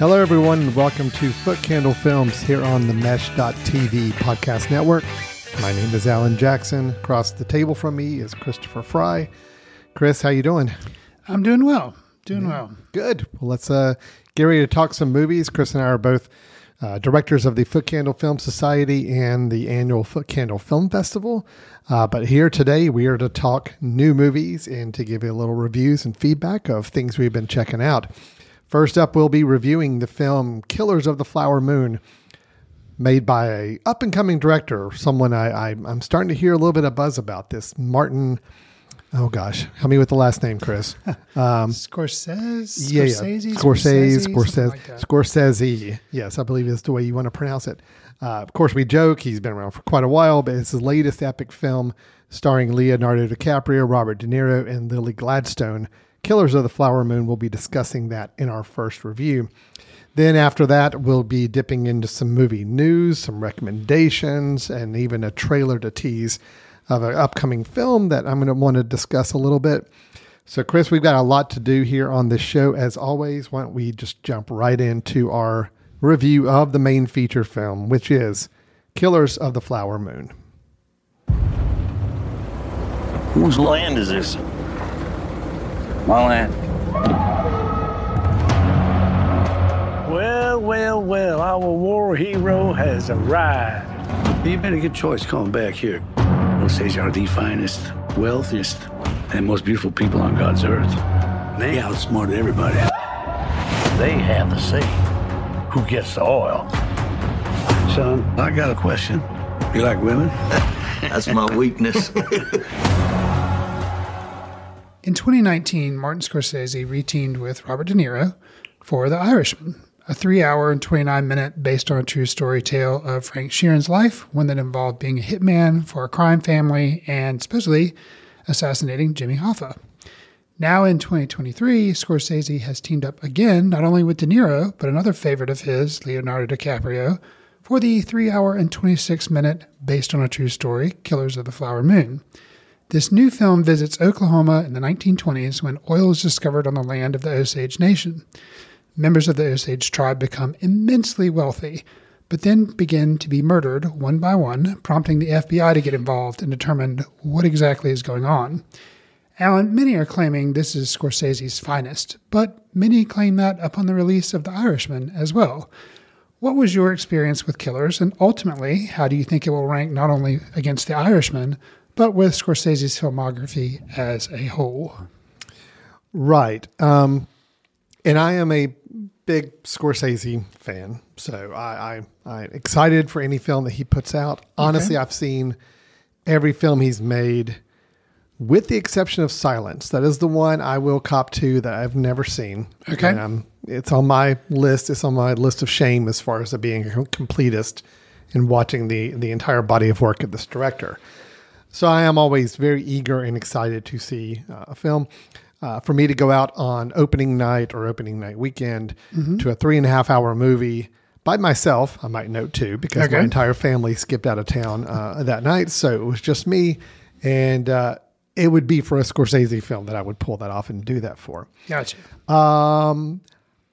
Hello, everyone, and welcome to Footcandle Films here on the Mesh.tv podcast network. My name is Alan Jackson. Across the table from me is Christopher Fry. Chris, how you doing? I'm doing well. Doing well. Good. Well, let's uh, get ready to talk some movies. Chris and I are both uh, directors of the Footcandle Film Society and the annual Footcandle Film Festival. Uh, but here today, we are to talk new movies and to give you a little reviews and feedback of things we've been checking out. First up, we'll be reviewing the film Killers of the Flower Moon, made by a up and coming director, someone I, I I'm starting to hear a little bit of buzz about. This Martin. Oh gosh, help me with the last name, Chris. Um, Scorsese, yeah, Scorsese, yeah. Scorsese, Scorsese, like. Scorsese. Yes, I believe is the way you want to pronounce it. Uh, of course, we joke he's been around for quite a while, but it's his latest epic film starring Leonardo DiCaprio, Robert De Niro, and Lily Gladstone. Killers of the Flower Moon. We'll be discussing that in our first review. Then after that, we'll be dipping into some movie news, some recommendations, and even a trailer to tease of an upcoming film that I'm going to want to discuss a little bit. So, Chris, we've got a lot to do here on this show. As always, why don't we just jump right into our review of the main feature film, which is Killers of the Flower Moon. Whose land is this? My land. Well, well, well, our war hero has arrived. You made a good choice coming back here. Osage are the finest, wealthiest, and most beautiful people on God's earth. They outsmarted everybody. They have the say. Who gets the oil? Son, I got a question. You like women? That's my weakness. In 2019, Martin Scorsese reteamed with Robert De Niro for The Irishman, a three hour and 29 minute based on a true story tale of Frank Sheeran's life, one that involved being a hitman for a crime family and supposedly assassinating Jimmy Hoffa. Now in 2023, Scorsese has teamed up again, not only with De Niro, but another favorite of his, Leonardo DiCaprio, for the 3 hour and 26 minute based on a true story, Killers of the Flower Moon. This new film visits Oklahoma in the 1920s when oil is discovered on the land of the Osage Nation. Members of the Osage tribe become immensely wealthy, but then begin to be murdered one by one, prompting the FBI to get involved and determine what exactly is going on. Alan, many are claiming this is Scorsese's finest, but many claim that upon the release of The Irishman as well. What was your experience with Killers, and ultimately, how do you think it will rank not only against The Irishman, but with Scorsese's filmography as a whole? Right. Um, and I am a big Scorsese fan, so I, I I'm excited for any film that he puts out. Honestly, I've seen every film he's made, with the exception of Silence. That is the one I will cop to that I've never seen. Okay. um, it's on my list. It's on my list of shame as far as it being a completist and watching the the entire body of work of this director. So I am always very eager and excited to see uh, a film. Uh, for me to go out on opening night or opening night weekend to a three and a half hour movie by myself, I might note too, because my entire family skipped out of town uh, that night. So it was just me. And uh, it would be for a Scorsese film that I would pull that off and do that for. Gotcha. Um,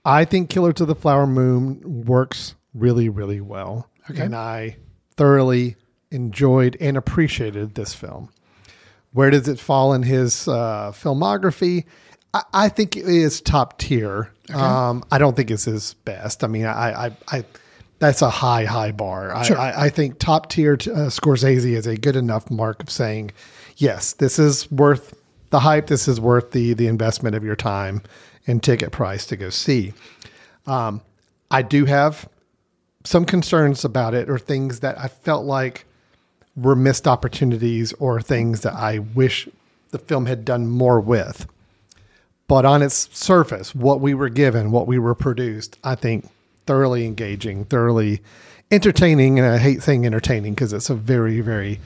I think Killer to the Flower Moon works really, really well. Okay. And I thoroughly enjoyed and appreciated this film. Where does it fall in his uh, filmography? I, I think it is top tier. Um, I don't think it's his best. I mean, I, I, I that's a high, high bar. I, Sure. I, I think top tier uh, Scorsese is a good enough mark of saying, yes, this is worth the hype. This is worth the the investment of your time and ticket price to go see. Um, I do have some concerns about it, or things that I felt like were missed opportunities, or things that I wish the film had done more with. But on its surface, what we were given, what we were produced, I think thoroughly engaging, thoroughly entertaining. And I hate saying entertaining because it's a very, very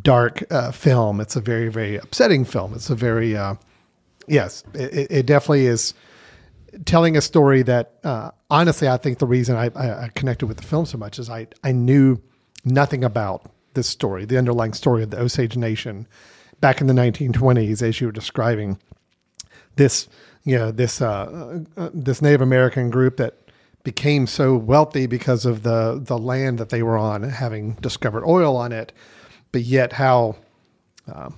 dark uh, film. It's a very, very upsetting film. It's a very, uh, yes, it, it definitely is telling a story that uh, honestly, I think the reason I, I, connected with the film so much is I, I knew nothing about this story, the underlying story of the Osage Nation back in the 1920s, as you were describing. This, you know, this uh, uh, this Native American group that became so wealthy because of the the land that they were on, having discovered oil on it, but yet how uh,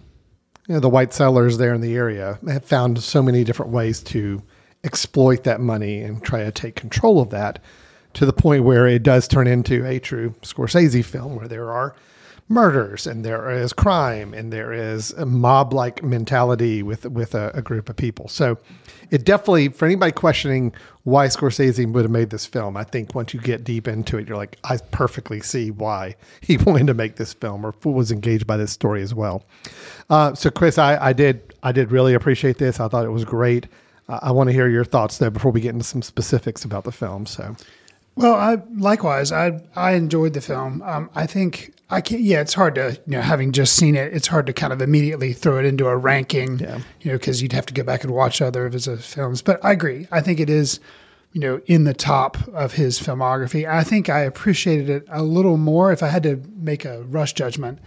you know, the white settlers there in the area have found so many different ways to exploit that money and try to take control of that to the point where it does turn into a true Scorsese film where there are murders and there is crime and there is a mob like mentality with with a, a, group of people. So it definitely for anybody questioning why Scorsese would have made this film, I think once you get deep into it, you're like, I perfectly see why he wanted to make this film or was engaged by this story as well. Uh, so Chris, I, I did I did really appreciate this. I thought it was great. Uh, I want to hear your thoughts though before we get into some specifics about the film. So. Well, I likewise I I enjoyed the film. Um, I think I can't. Yeah, it's hard to you know having just seen it. It's hard to kind of immediately throw it into a ranking. Yeah. You know, because you'd have to go back and watch other of his uh, films. But I agree. I think it is, you know, in the top of his filmography. I think I appreciated it a little more. If I had to make a rush judgment,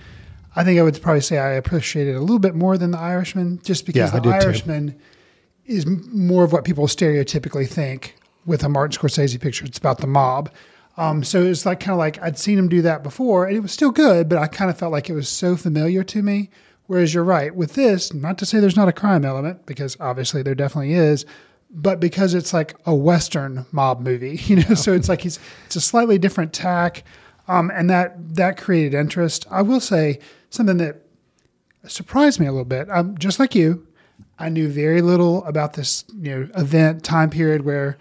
I think I would probably say I appreciated it a little bit more than The Irishman, just because yeah, The Irishman too. is more of what people stereotypically think with a Martin Scorsese picture. It's about the mob. Um, so it was like kind of like I'd seen him do that before, and it was still good, but I kind of felt like it was so familiar to me. Whereas you're right with this, not to say there's not a crime element, because obviously there definitely is, but because it's like a Western mob movie, you know, so it's like he's it's a slightly different tack, um, and that that created interest. I will say something that surprised me a little bit. Um, just like you, I knew very little about this you know event time period where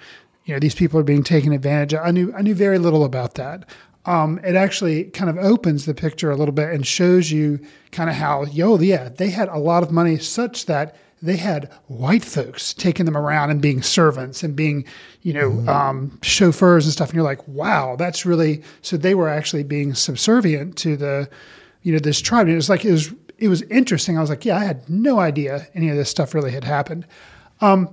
you know these people are being taken advantage of. I knew I knew very little about that. Um, it actually kind of opens the picture a little bit and shows you kind of how yo yeah they had a lot of money such that they had white folks taking them around and being servants and being you know mm-hmm. um, chauffeurs and stuff and you're like wow that's really so they were actually being subservient to the you know this tribe and it was like it was it was interesting i was like yeah i had no idea any of this stuff really had happened um,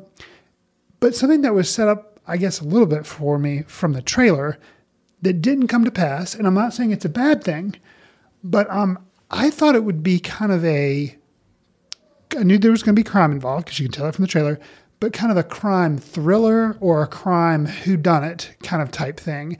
but something that was set up I guess, a little bit for me from the trailer that didn't come to pass. And I'm not saying it's a bad thing, but um, I thought it would be kind of a. I knew there was going to be crime involved because you can tell it from the trailer, but kind of a crime thriller or a crime whodunit kind of type thing.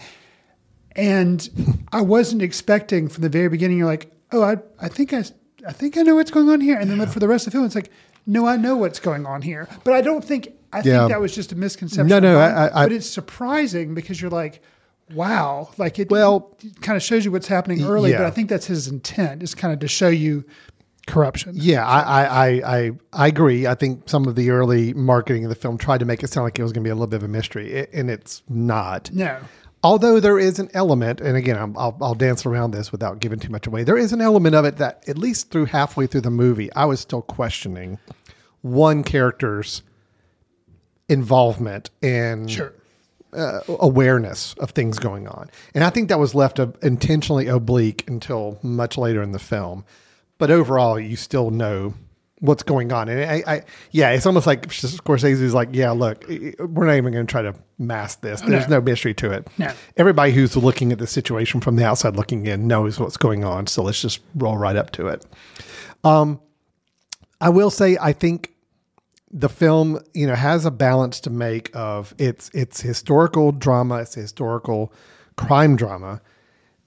And I wasn't expecting from the very beginning. You're like, oh, I, I think I, I think I know what's going on here. And then for the rest of the film, it's like, no, I know what's going on here. But I don't think I yeah. think that was just a misconception. No, no, I, I, but it's surprising because you're like, wow, like it. Well, it kind of shows you what's happening early. Yeah. But I think that's his intent is kind of to show you corruption. Yeah, I, I, I, I agree. I think some of the early marketing of the film tried to make it sound like it was going to be a little bit of a mystery, and it's not. No. Although there is an element, and again, i will I'll dance around this without giving too much away. There is an element of it that, at least through halfway through the movie, I was still questioning one character's involvement and sure. uh, awareness of things going on. And I think that was left intentionally oblique until much later in the film. But overall, you still know what's going on. And I, I yeah, it's almost like Scorsese's like, yeah, look, we're not even going to try to mask this. There's no. no mystery to it. No. Everybody who's looking at the situation from the outside looking in knows what's going on. So let's just roll right up to it. Um, I will say, I think the film, you know, has a balance to make of its its historical drama, its historical crime drama.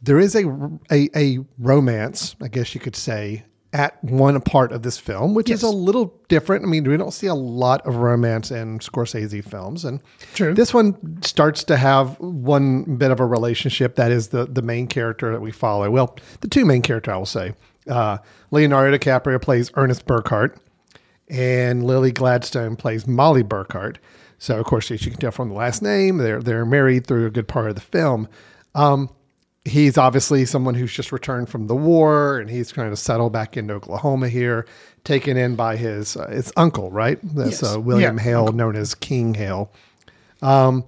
There is a a, a romance, I guess you could say, at one part of this film, which yes. is a little different. I mean, we don't see a lot of romance in Scorsese films, and True. this one starts to have one bit of a relationship that is the the main character that we follow. Well, the two main characters, I will say. Uh, Leonardo DiCaprio plays Ernest Burkhart, and Lily Gladstone plays Molly Burkhart. So, of course, as you can tell from the last name, they're they're married through a good part of the film. Um, he's obviously someone who's just returned from the war and he's trying to settle back into Oklahoma here, taken in by his uh, his uncle, right? That's Yes. uh, William Yeah, Hale, known as King Hale. Um,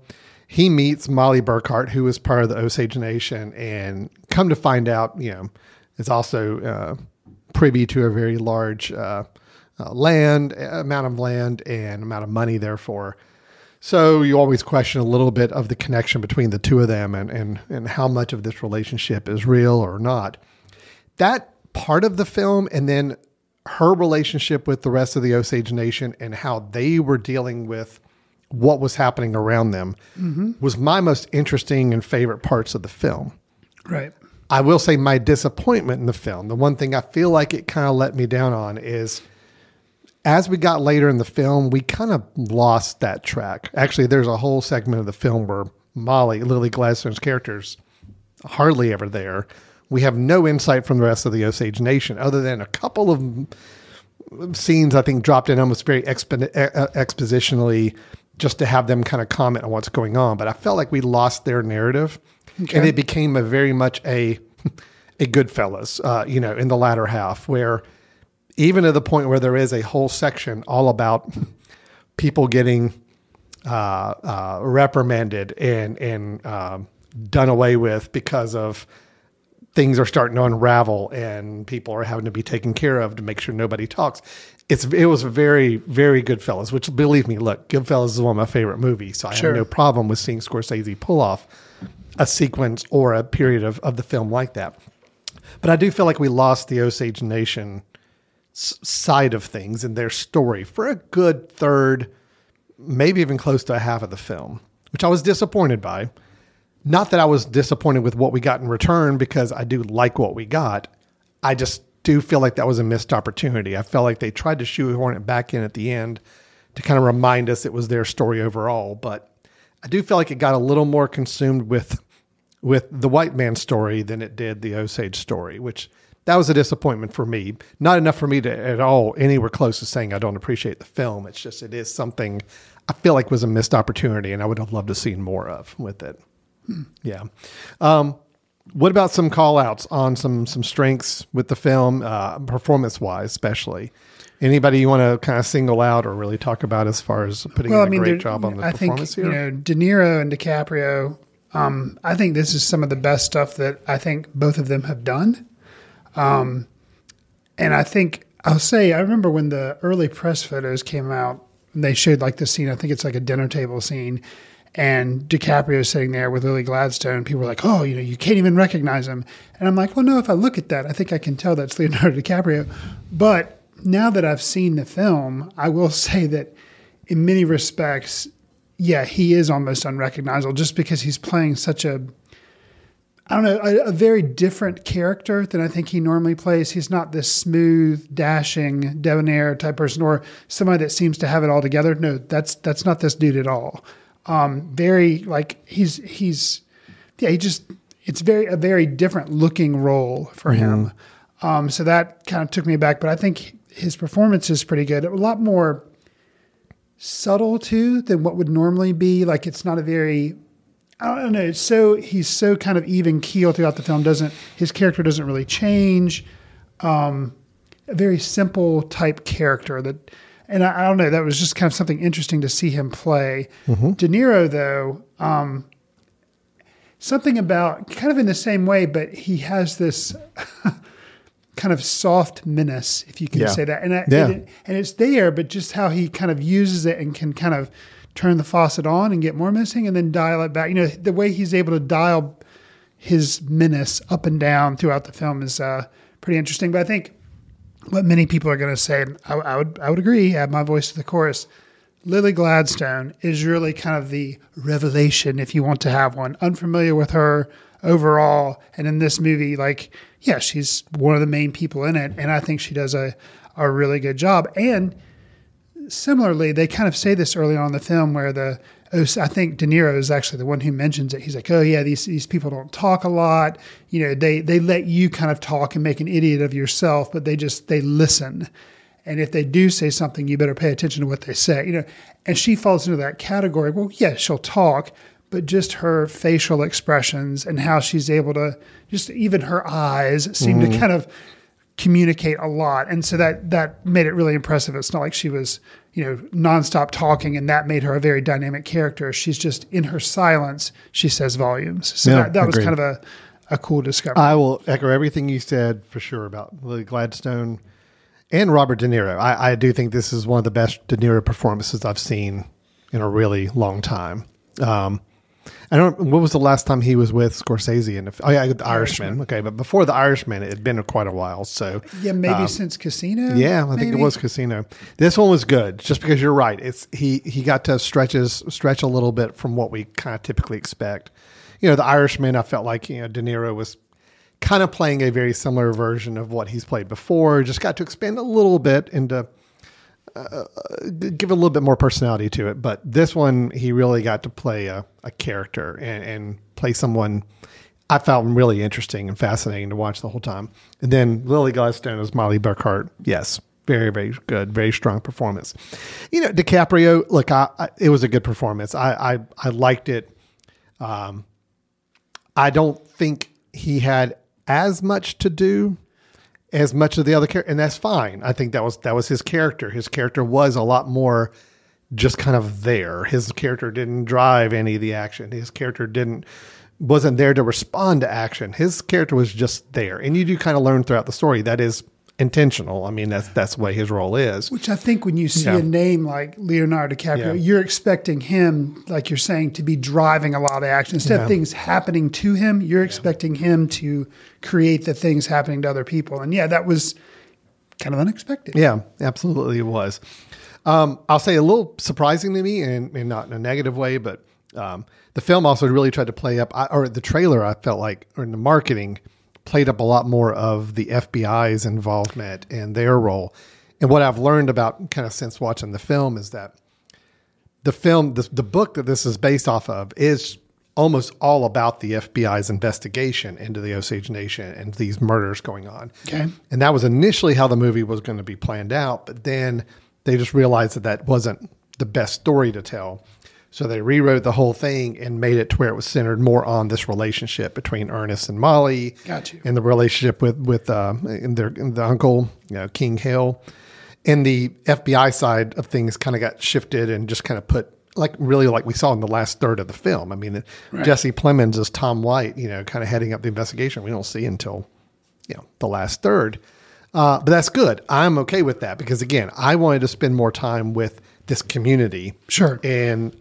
he meets Molly Burkhart, who is part of the Osage Nation, and come to find out, you know, is also uh, privy to a very large uh, uh, land amount of land and amount of money, therefore. So you always question a little bit of the connection between the two of them and, and, and how much of this relationship is real or not. That part of the film and then her relationship with the rest of the Osage Nation and how they were dealing with what was happening around them mm-hmm. was my most interesting and favorite parts of the film. Right. I will say my disappointment in the film, the one thing I feel like it kind of let me down on is as we got later in the film, we kind of lost that track. Actually, there's a whole segment of the film where Molly, Lily Gladstone's character's hardly ever there. We have no insight from the rest of the Osage Nation other than a couple of scenes I think dropped in almost very expo- expositionally just to have them kind of comment on what's going on. But I felt like we lost their narrative and it became a very much a a Goodfellas, uh, you know, in the latter half where even to the point where there is a whole section all about people getting uh, uh, reprimanded and and um, done away with because of things are starting to unravel and people are having to be taken care of to make sure nobody talks. It's it was very very Goodfellas, which believe me, look, Goodfellas is one of my favorite movies, so I Sure. have no problem with seeing Scorsese pull off a sequence or a period of, of the film like that. But I do feel like we lost the Osage Nation side of things and their story for a good third, maybe even close to a half of the film, which I was disappointed by. Not that I was disappointed with what we got in return because I do like what we got. I just do feel like that was a missed opportunity. I felt like they tried to shoehorn it back in at the end to kind of remind us it was their story overall. But I do feel like it got a little more consumed with with the white man story than it did the Osage story, which that was a disappointment for me. Not enough for me to at all anywhere close to saying I don't appreciate the film. It's just it is something I feel like was a missed opportunity, and I would have loved to seen more of with it. Yeah. Um, what about some call outs on some some strengths with the film, uh, performance wise, especially? Anybody you want to kind of single out or really talk about as far as putting in a great job on the I think performance you know De Niro and DiCaprio. Um, I think this is some of the best stuff that I think both of them have done. Um, and I think I'll say I remember when the early press photos came out, they showed like the scene. I think it's like a dinner table scene, and DiCaprio sitting there with Lily Gladstone. People were like, "Oh, you know, you can't even recognize him." And I'm like, "Well, no. If I look at that, I think I can tell that's Leonardo DiCaprio." But now that I've seen the film, I will say that in many respects, yeah, he is almost unrecognizable just because he's playing such a I don't know, a, a very different character than I think he normally plays. He's not this smooth, dashing, debonair type person or somebody that seems to have it all together. No, that's that's not this dude at all. Um, very like he's he's yeah, he just it's very a very different looking role for him. Um, so that kind of took me back, but I think his performance is pretty good. A lot more subtle too than what would normally be. Like it's not a very I don't know. It's so he's so kind of even keel throughout the film. Doesn't his character doesn't really change. Um, a very simple type character that, and I, I don't know. That was just kind of something interesting to see him play. De Niro though, um, something about kind of in the same way, but he has this kind of soft menace, if you can Yeah. say that. And I, Yeah. and, and it's there, but just how he kind of uses it and can kind of turn the faucet on and get more missing and then dial it back. You know, the way he's able to dial his menace up and down throughout the film is uh, pretty interesting. But I think what many people are going to say, I, I would I would agree, add my voice to the chorus. Lily Gladstone is really kind of the revelation, if you want to have one. Unfamiliar with her overall, and in this movie, like, yeah, she's one of the main people in it, and I think she does a a really good job. And similarly, they kind of say this early on in the film where the I think De Niro is actually the one who mentions it. He's like, "Oh yeah, these these people don't talk a lot. You know, they they let you kind of talk and make an idiot of yourself, but they just they listen. And if they do say something, you better pay attention to what they say. You know." And she falls into that category. Well, yeah, she'll talk, but just her facial expressions and how she's able to just even her eyes seem to mm. kind of communicate a lot. And so that that made it really impressive. It's not like she was, you know, nonstop talking and that made her a very dynamic character. She's just in her silence, she says volumes. So Yeah, that, that was kind of a, a cool discovery. I will echo everything you said for sure about Lily Gladstone and Robert De Niro. I, I do think this is one of the best De Niro performances I've seen in a really long time. Um, I don't. What was the last time he was with Scorsese? And oh yeah, the Irishman. Okay, but before the Irishman, it had been quite a while. So yeah, maybe since Casino. um, yeah, I think it was Casino. This one was good, just because you're right. It's he he got to stretches stretch a little bit from what we kind of typically expect. You know, the Irishman. I felt like you know De Niro was kind of playing a very similar version of what he's played before. Just got to expand a little bit into uh, give a little bit more personality to it. But this one, he really got to play a, a character and, and play someone I found really interesting and fascinating to watch the whole time. And then Lily Gladstone as Molly Burkhart. Yes. Very, very good. Very strong performance. You know, DiCaprio, look, I, I, it was a good performance. I, I, I liked it. Um, I don't think he had as much to do as much of the other character, and that's fine. I think that was that was his character. His character was a lot more just kind of there. His character didn't drive any of the action. His character didn't wasn't there to respond to action. His character was just there, and you do kind of learn throughout the story that is intentional. I mean, that's that's the way his role is. Which I think when you see Yeah. a name like Leonardo DiCaprio, Yeah. you're expecting him, like you're saying, to be driving a lot of action. Instead Yeah. of things happening to him, you're expecting him to create the things happening to other people. And yeah, that was kind of unexpected. Yeah, absolutely, it was. Um, I'll say a little surprising to me, and, and not in a negative way, but um, the film also really tried to play up, I, or the trailer, I felt like, or in the marketing, played up a lot more of the FBI's involvement and their role. And what I've learned about kind of since watching the film is that the film, the, the book that this is based off of, is almost all about the FBI's investigation into the Osage Nation and these murders going on. Okay. And that was initially how the movie was going to be planned out, but then they just realized that that wasn't the best story to tell. So they rewrote the whole thing and made it to where it was centered more on this relationship between Ernest and Molly, Got you. and the relationship with with uh, and their and the uncle, you know, King Hill, and the FBI side of things kind of got shifted and just kind of put like really like we saw in the last third of the film. I mean, Jesse Plemons as Tom White, you know, kind of heading up the investigation. We don't see until you know the last third, uh, but that's good. I'm okay with that because again, I wanted to spend more time with this community, Sure. and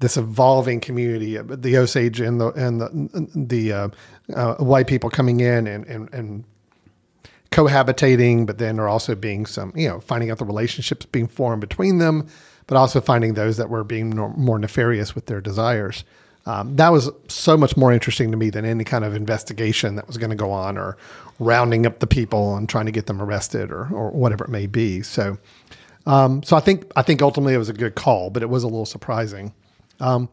this evolving community, uh, the Osage and the and the the uh, uh, white people coming in and and and cohabitating, but then there also being some, you know, finding out the relationships being formed between them, but also finding those that were being more nefarious with their desires. Um, that was so much more interesting to me than any kind of investigation that was going to go on or rounding up the people and trying to get them arrested or, or whatever it may be. So, um, so I think I think ultimately it was a good call, but it was a little surprising. Um,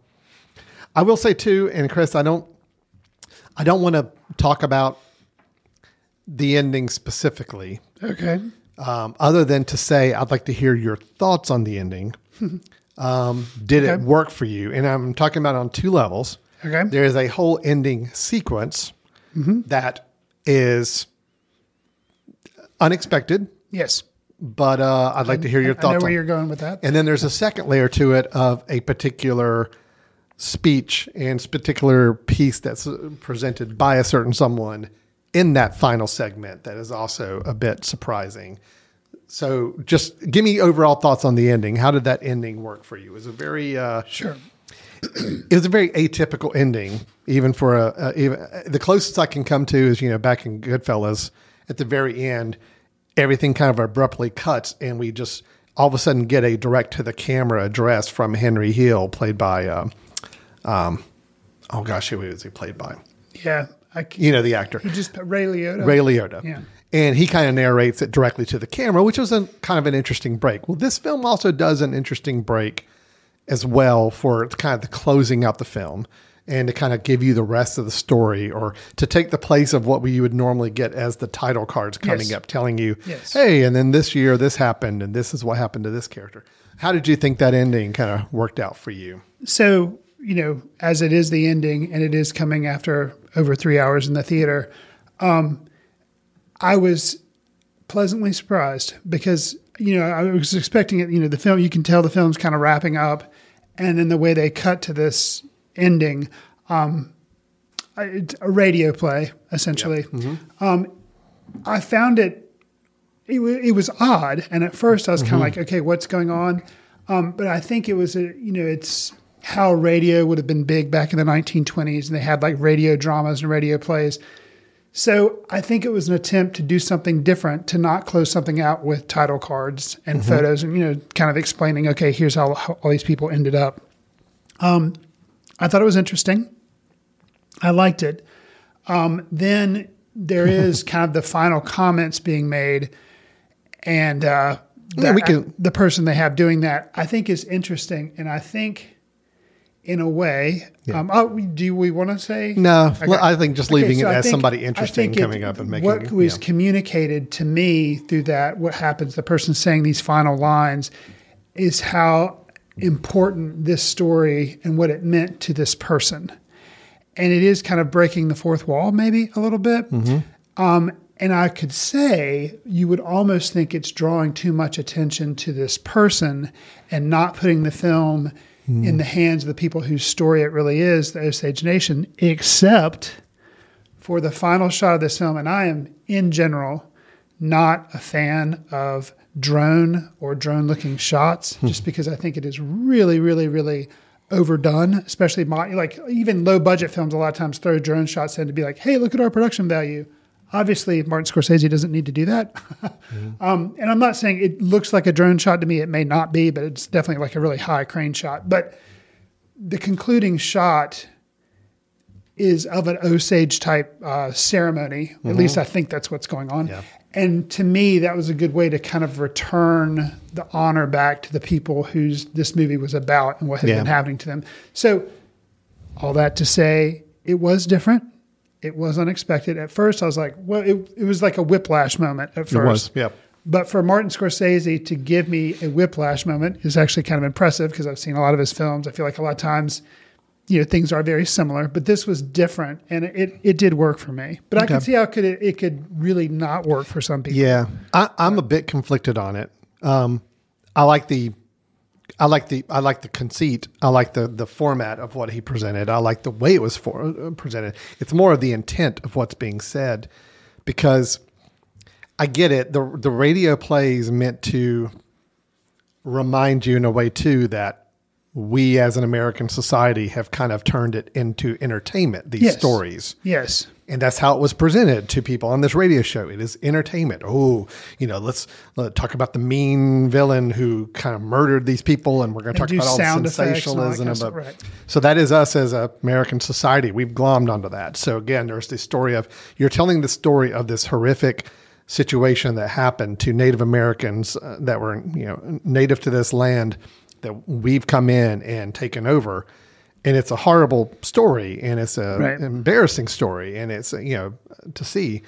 I will say too, and Chris, I don't, I don't want to talk about the ending specifically, Okay. um, other than to say I'd like to hear your thoughts on the ending. um, did it work for you? And I'm talking about on two levels. Okay. There is a whole ending sequence that is unexpected, Yes. But uh, I'd like to hear your I know thoughts. where on you're going with that. and then there's a second layer to it of a particular speech and particular piece that's uh, presented by a certain someone in that final segment that is also a bit surprising. So, just give me overall thoughts on the ending. How did that ending work for you? It was a very uh, Sure. it was a very atypical ending, even for a, a even the closest I can come to is you know back in Goodfellas at the very end, everything kind of abruptly cuts, and we just all of a sudden get a direct to the camera address from Henry Hill, played by, um, um, oh gosh, who was he played by? Yeah. I, You know the actor he just Ray Liotta. Ray Liotta. Yeah. And he kind of narrates it directly to the camera, which was a kind of an interesting break. Well, this film also does an interesting break as well for kind of the closing out the film and to kind of give you the rest of the story or to take the place of what we would normally get as the title cards coming Yes. up telling you, Yes. hey, and then this year this happened and this is what happened to this character. How did you think that ending kind of worked out for you? So you know, as it is the ending and it is coming after over three hours in the theater, um, I was pleasantly surprised because, you know, I was expecting it, you know, the film, you can tell the film's kind of wrapping up. And then the way they cut to this ending, um, it's a radio play, essentially. Um, I found it it, it was odd. And at first, I was kind of like, okay, what's going on? Um, but I think it was, a, you know, it's how radio would have been big back in the 1920s, and they had like radio dramas and radio plays. So I think it was an attempt to do something different, to not close something out with title cards and photos, and you know, kind of explaining, okay, here's how, how all these people ended up. Um, I thought it was interesting. I liked it. Um, then there is kind of the final comments being made, and uh, the, Yeah, we can- the person they have doing that I think is interesting, and I think in a way, um, oh, do we want to say No, Okay. I think just leaving so it I as think- somebody interesting think it- coming up and making what was yeah. communicated to me through that. What happens? The person saying these final lines is how important this story and what it meant to this person, and it is kind of breaking the fourth wall, maybe a little bit. Um, and I could say you would almost think it's drawing too much attention to this person and not putting the film in the hands of the people whose story it really is, the Osage Nation, except for the final shot of this film. And I am, in general, not a fan of drone or drone looking shots, just because I think it is really, really, really overdone, especially my, like even low budget films, a lot of times throw drone shots in to be like, hey, look at our production value. Obviously, Martin Scorsese doesn't need to do that. um, and I'm not saying it looks like a drone shot to me. It may not be, but it's definitely like a really high crane shot. But the concluding shot is of an Osage type uh, ceremony. At least I think that's what's going on. And to me, that was a good way to kind of return the honor back to the people whose this movie was about and what had Yeah. been happening to them. So, all that to say, it was different. It was unexpected. At first, I was like, well, it, it was like a whiplash moment at first. It was, yep. But for Martin Scorsese to give me a whiplash moment is actually kind of impressive because I've seen a lot of his films. I feel like a lot of times, you know, things are very similar, but this was different and it, it did work for me. But I Okay. could see how could it, it could really not work for some people. Yeah, I, I'm a bit conflicted on it. Um, I like the, I like the, I like the conceit. I like the the format of what he presented. I like the way it was for, uh, presented. It's more of the intent of what's being said, because I get it. the The radio play is meant to remind you in a way too that we as an American society have kind of turned it into entertainment. These Yes. stories. Yes. And that's how it was presented to people on this radio show. It is entertainment. Oh, you know, let's uh, talk about the mean villain who kind of murdered these people, and we're going to talk about all the sound effects and all that sensationalism kind of of stuff, it. right. So that is us as a American society. We've glommed onto that. So again, there's this story of you're telling the story of this horrific situation that happened to Native Americans uh, that were you know native to this land that we've come in and taken over. And it's a horrible story, and it's a Right. embarrassing story, and it's uh, you know to see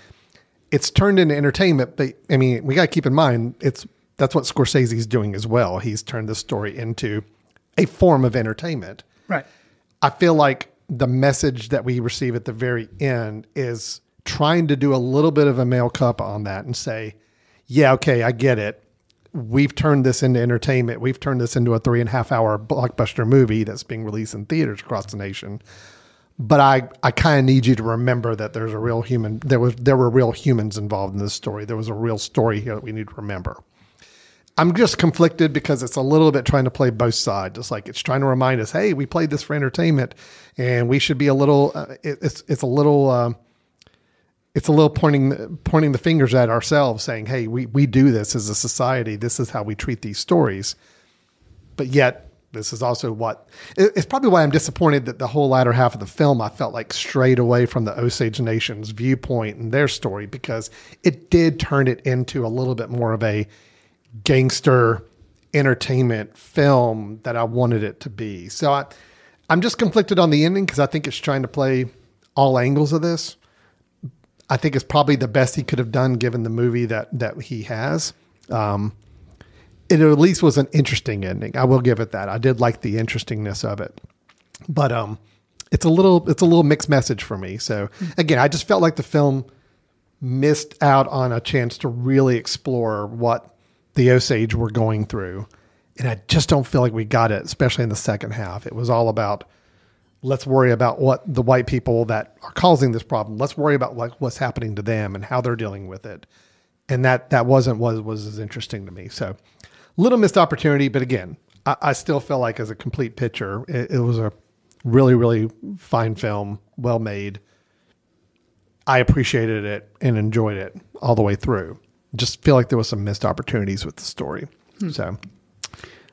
it's turned into entertainment. But I mean, we got to keep in mind it's that's what Scorsese's doing as well. He's turned this story into a form of entertainment. Right. I feel like the message that we receive at the very end is trying to do a little bit of a mea culpa on that and say, yeah, okay, I get it. We've turned this into entertainment. We've turned this into a three and a half hour blockbuster movie that's being released in theaters across the nation. But I, I kind of need you to remember that there's a real human. There was there were real humans involved in this story. There was a real story here that we need to remember. I'm just conflicted because it's a little bit trying to play both sides. It's like it's trying to remind us, hey, we played this for entertainment, and we should be a little. Uh, it, it's it's a little. Um, it's a little pointing pointing the fingers at ourselves, saying, "Hey, we we do this as a society. This is how we treat these stories." But yet, this is also what it- it's probably why I'm disappointed that the whole latter half of the film I felt like strayed away from the Osage Nation's viewpoint and their story because it did turn it into a little bit more of a gangster entertainment film that I wanted it to be. So I, I'm just conflicted on the ending because I think it's trying to play all angles of this. I think it's probably the best he could have done given the movie that that he has. Um, it at least was an interesting ending. I will give it that. I did like the interestingness of it. but um, it's a little it's a little mixed message for me. So again, I just felt like the film missed out on a chance to really explore what the Osage were going through, and I just don't feel like we got it, especially in the second half. It was all about let's worry about what the white people that are causing this problem. Let's worry about like what's happening to them and how they're dealing with it. And that that wasn't was was as interesting to me. So little missed opportunity, but again, I, I still feel like as a complete picture, it, it was a really really fine film, well made. I appreciated it and enjoyed it all the way through. Just feel like there was some missed opportunities with the story. Hmm. So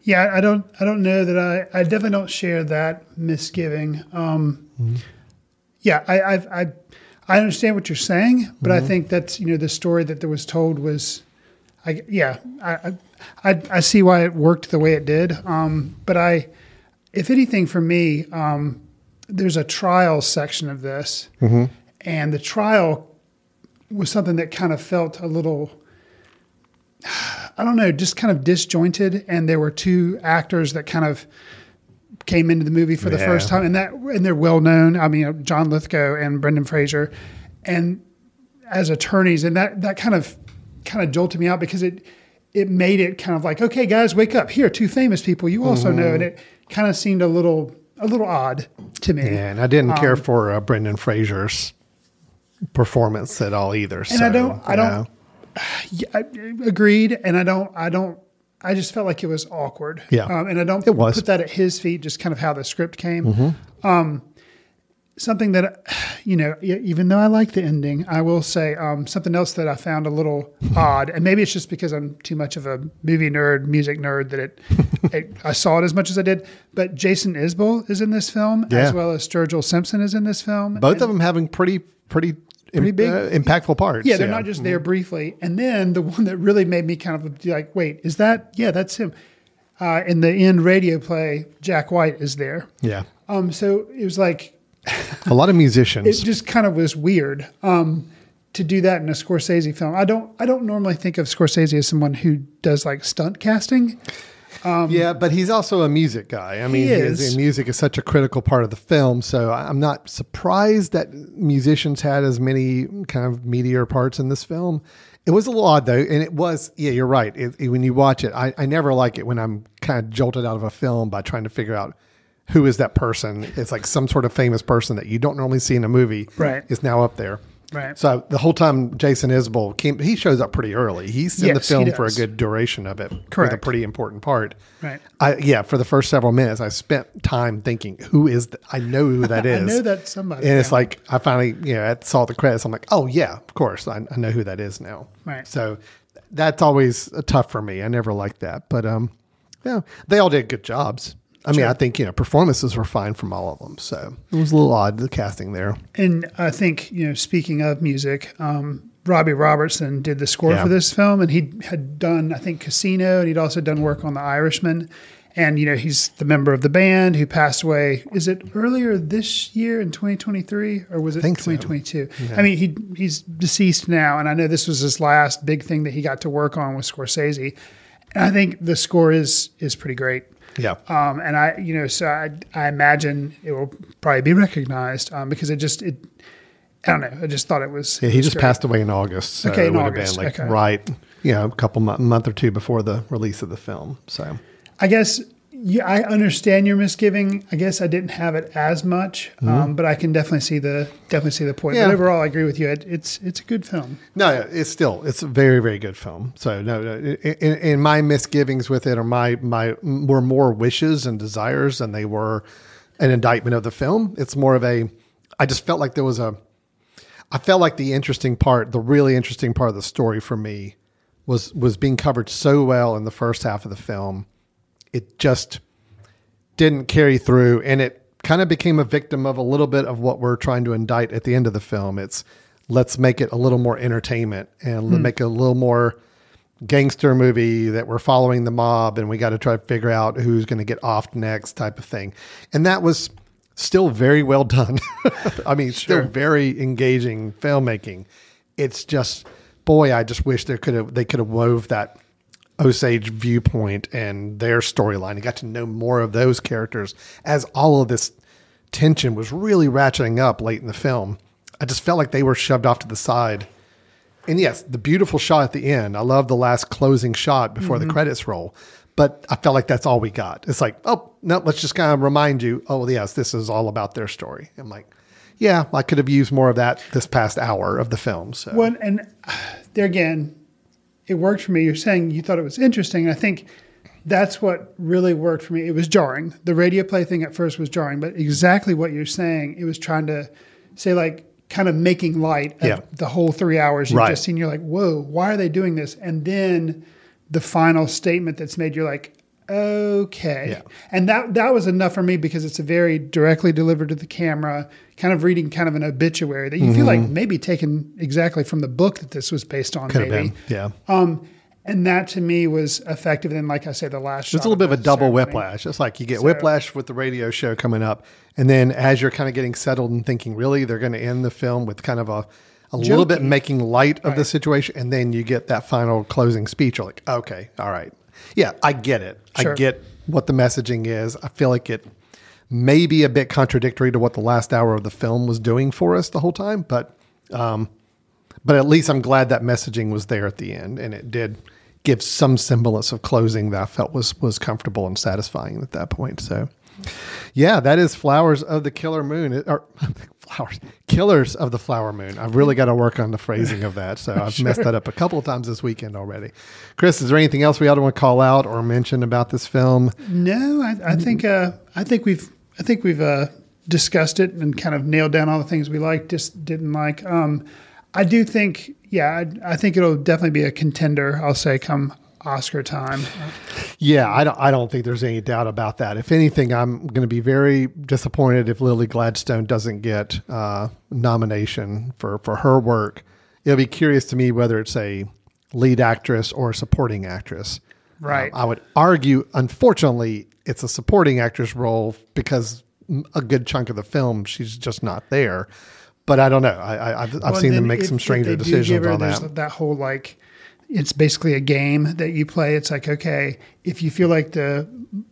Yeah, I don't. I don't know that I. I definitely don't share that misgiving. Um, Yeah, I, I. I. I understand what you're saying, but I think that's you know the story that there was told was, I yeah, I I, I, see why it worked the way it did. Um, but I, if anything, for me, um, there's a trial section of this, and the trial was something that kind of felt a little I don't know, just kind of disjointed. And there were two actors that kind of came into the movie for the Yeah. first time, and that and they're well known. I mean, John Lithgow and Brendan Fraser, and as attorneys, and that that kind of kind of jolted me out because it it made it kind of like, okay, guys, wake up! Here, are two famous people you also know, and it kind of seemed a little a little odd to me. yeah, and I didn't care for uh, Brendan Fraser's performance at all either. And I don't- I don't- Yeah, I, agreed, and I don't, I don't, I just felt like it was awkward. Yeah. um, and I don't It was. Mm-hmm. put that at his feet. Just kind of how the script came. Um, something that, you know, even though I like the ending, I will say um, something else that I found a little odd, and maybe it's just because I'm too much of a movie nerd, music nerd that it, it I saw it as much as I did. But Jason Isbell is in this film, Yeah. as well as Sturgill Simpson is in this film. both of them having pretty pretty, Pretty im- big- uh, impactful parts. Yeah, they're not just there Mm-hmm. briefly. And then the one that really made me kind of be like, wait, is that? Yeah, that's him. Uh, in the end radio play, Jack White is there. yeah. Um, so it was like A lot of musicians. it just kind of was weird um, to do that in a Scorsese film. I don't I don't normally think of Scorsese as someone who does like stunt casting. Um, yeah, but he's also a music guy. I mean, He his- is. music is such a critical part of the film. So I'm not surprised that musicians had as many kind of meteor parts in this film. It was a little odd though, and it was. Yeah, you're right. It, it- when you watch it, I, I never like it when I'm kind of jolted out of a film by trying to figure out who is that person. It's like some sort of famous person that you don't normally see in a movie. Right. Is now up there. Right. So the whole time Jason Isbell came, he shows up pretty early. He's in the Yes, he film for a good duration of it. With a pretty important part. Right. I yeah, for the first several minutes, I spent time thinking, "Who is? I know who that is. I know that somebody, And it's like I finally, you know, I saw the credits. I'm like, "Oh yeah, of course, I, I know who that is now." Right. So that's always tough for me. I never liked that, but um, yeah, they all did good jobs. I mean, I think you know performances were fine from all of them. So it was a little odd the casting there. And I think, you know, speaking of music, um, Robbie Robertson did the score Yeah. for this film, and he had done, I think, Casino, and he'd also done work on The Irishman. And, you know, he's the member of the band who passed away. Is it earlier this year in 2023, or was it think so. 2022? I mean, he he's deceased now, and I know this was his last big thing that he got to work on with Scorsese. And I think the score is is pretty great. Yeah. Um, and I, you know, so I, I imagine it will probably be recognized um, because it just, it, I don't know. I just thought it was. Yeah, he just great. passed away in August. So Okay, it in would August, have been like okay. right, you know, a couple month, month or two before the release of the film. So I guess yeah, I understand your misgiving. I guess I didn't have it as much, um, but I can definitely see the definitely see the point. Mm-hmm. Yeah. But overall, I agree with you. It, it's it's a good film. no, it's still it's a very very good film. So no, no in, in my misgivings with it or my my were more wishes and desires than they were an indictment of the film. It's more of a I just felt like there was a I felt like the interesting part, the really interesting part of the story for me was was being covered so well in the first half of the film. It just didn't carry through and it kind of became a victim of a little bit of what we're trying to indict at the end of the film. It's let's make it a little more entertainment and Hmm. make it a little more gangster movie that we're following the mob and we got to try to figure out who's going to get off next type of thing. And that was still very well done. I mean, still very engaging filmmaking. It's just boy, I just wish there could have they could have wove that Osage viewpoint and their storyline and got to know more of those characters as all of this tension was really ratcheting up late in the film. I just felt like they were shoved off to the side. And yes, the beautiful shot at the end. I love the last closing shot before the mm-hmm. credits roll. But I felt like that's all we got. It's like, oh, no, let's just kind of remind you, oh, yes, this is all about their story. I'm like, yeah, I could have used more of that this past hour of the film. So Well, and there again, it worked for me. You're saying you thought it was interesting. I think that's what really worked for me. It was jarring. The radio play thing at first was jarring, but exactly what you're saying, it was trying to say like kind of making light of Yeah. the whole three hours you've Right. just seen. You're like, whoa, why are they doing this? And then the final statement that's made, you're like, okay. Yeah. And that that was enough for me because it's a very directly delivered to the camera, kind of reading kind of an obituary that you feel like maybe taken exactly from the book that this was based on, Mm-hmm. could have maybe. been. Yeah. Um, and that to me was effective. And then, like I say, the last It's a little bit of a double ceremony. whiplash. It's like you get whiplash with the radio show coming up, and then as you're kind of getting settled and thinking, really, they're going to end the film with kind of a a little bit making light of the situation, and then you get that final closing speech. You're like, okay, all right, yeah, I get it. Sure. I get what the messaging is. I feel like it may be a bit contradictory to what the last hour of the film was doing for us the whole time, but um, but at least I'm glad that messaging was there at the end, and it did give some semblance of closing that I felt was was comfortable and satisfying at that point. So, yeah, that is Flowers of the Killer Moon, It- or Flowers Killers of the Flower Moon. I've really got to work on the phrasing of that, so I've messed that up a couple of times this weekend already. Chris, is there anything else we ought to want to call out or mention about this film? No, I, I think uh, I think we've I think we've uh, discussed it and kind of nailed down all the things we liked, just didn't like. Um, I do think, yeah, I, I think it'll definitely be a contender. I'll say come Oscar time. Yeah, I don't. I don't think there's any doubt about that. If anything, I'm going to be very disappointed if Lily Gladstone doesn't get uh, nomination for for her work. It'll be curious to me whether it's a lead actress or a supporting actress. Right. Um, I would argue, unfortunately, it's a supporting actress role because a good chunk of the film she's just not there. But I don't know. I, I, I've, I've Well, seen them make if- some stranger decisions her- on that. That whole like, it's basically a game that you play. It's like, okay, if you feel like the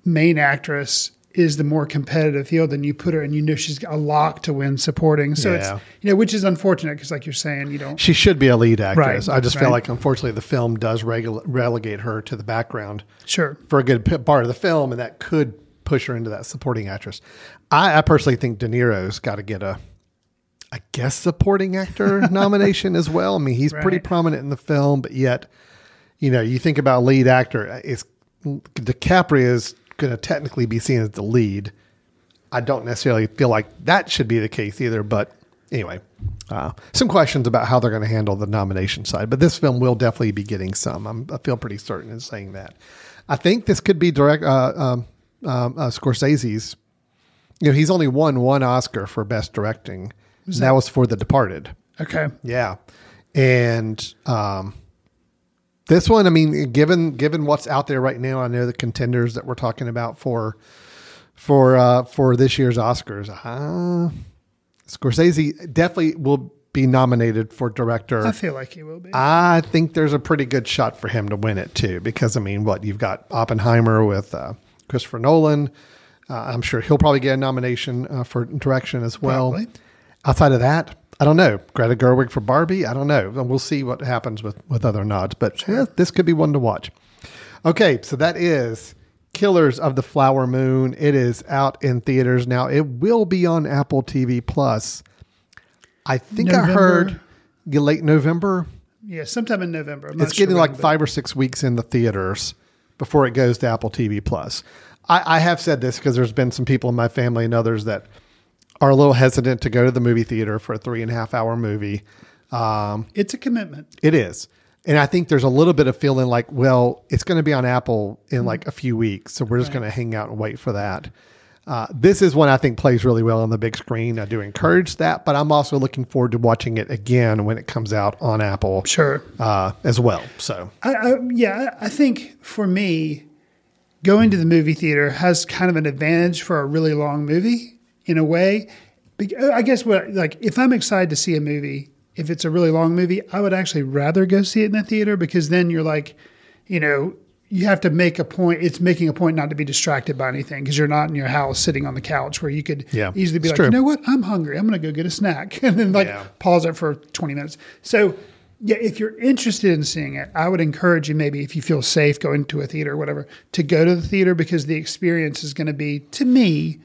main actress is the more competitive field, then you put her and you know she's a lock to win supporting. So Yeah. it's you know, which is unfortunate because like you're saying, you don't. She should be a lead actress. Right, I just feel like, unfortunately, the film does regula- relegate her to the background. Sure. for a good part of the film, and that could push her into that supporting actress. I, I personally think De Niro's got to get a, I guess, supporting actor nomination as well. I mean, he's pretty prominent in the film, but yet, you know, you think about lead actor, it's DiCaprio is going to technically be seen as the lead. I don't necessarily feel like that should be the case either, but anyway, uh, some questions about how they're going to handle the nomination side. But this film will definitely be getting some. I'm, I feel pretty certain in saying that. I think this could be direct uh, um, um, uh, Scorsese's. You know, he's only won one Oscar for best directing. And that was for The Departed. Okay. Yeah, and um, this one, I mean, given given what's out there right now, I know the contenders that we're talking about for for uh, for this year's Oscars. Uh, Scorsese definitely will be nominated for director. I feel like he will be. I think there's a pretty good shot for him to win it too, because I mean, what you've got Oppenheimer with uh, Christopher Nolan. Uh, I'm sure he'll probably get a nomination uh, for direction as well. Probably. Outside of that, I don't know. Greta Gerwig for Barbie. I don't know. We'll see what happens with with other nods, but yeah, this could be one to watch. Okay, so that is Killers of the Flower Moon. It is out in theaters now. It will be on Apple TV Plus. I think I heard late November. yeah, sometime in November. I'm It's getting when, like but- five or six weeks in the theaters before it goes to Apple TV Plus. I, I have said this because there's been some people in my family and others that are a little hesitant to go to the movie theater for a three and a half hour movie. Um, It's a commitment. it is. And I think there's a little bit of feeling like, well, it's going to be on Apple in like a few weeks. So we're just going to hang out and wait for that. Uh, this is one I think plays really well on the big screen. I do encourage that, but I'm also looking forward to watching it again when it comes out on Apple Sure. uh, as well. So I, I, yeah, I think for me, going to the movie theater has kind of an advantage for a really long movie in a way. Uh, I guess what like if I'm excited to see a movie, if it's a really long movie, I would actually rather go see it in the theater because then you're like, you know, you have to make a point. It's making a point not to be distracted by anything because you're not in your house sitting on the couch where you could Yeah, easily be like, true. you know what, I'm hungry. I'm going to go get a snack and then like Yeah. pause it for 20 minutes. So yeah, if you're interested in seeing it, I would encourage you maybe if you feel safe going to a theater or whatever to go to the theater because the experience is going to be to me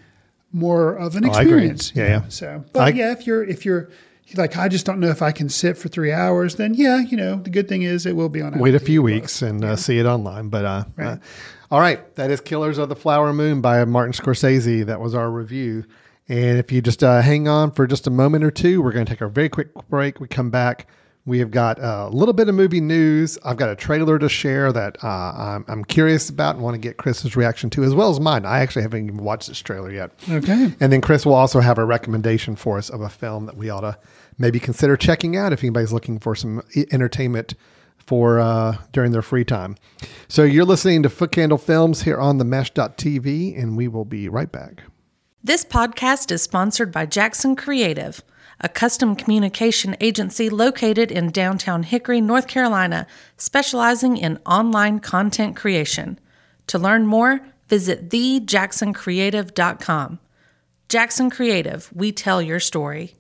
more of an Oh, experience. Yeah, yeah. So, but I- yeah, if you're if you're like I just don't know if I can sit for three hours, then yeah, you know the good thing is it will be on. Wait a few weeks and uh, see it online. But uh, Right. uh, all right, that is Killers of the Flower Moon by Martin Scorsese. That was our review. And if you just uh, hang on for just a moment or two, we're going to take a very quick break. We come back. We have got a little bit of movie news. I've got a trailer to share that uh, I'm, I'm curious about and want to get Chris's reaction to, as well as mine. I actually haven't even watched this trailer yet. Okay. And then Chris will also have a recommendation for us of a film that we ought to maybe consider checking out if anybody's looking for some entertainment for uh, during their free time. So you're listening to Footcandle Films here on the Mesh.tv, and we will be right back. This podcast is sponsored by Jackson Creative, a custom communication agency located in downtown Hickory, North Carolina, specializing in online content creation. To learn more, visit thejacksoncreative.com. Jackson Creative, we tell your story.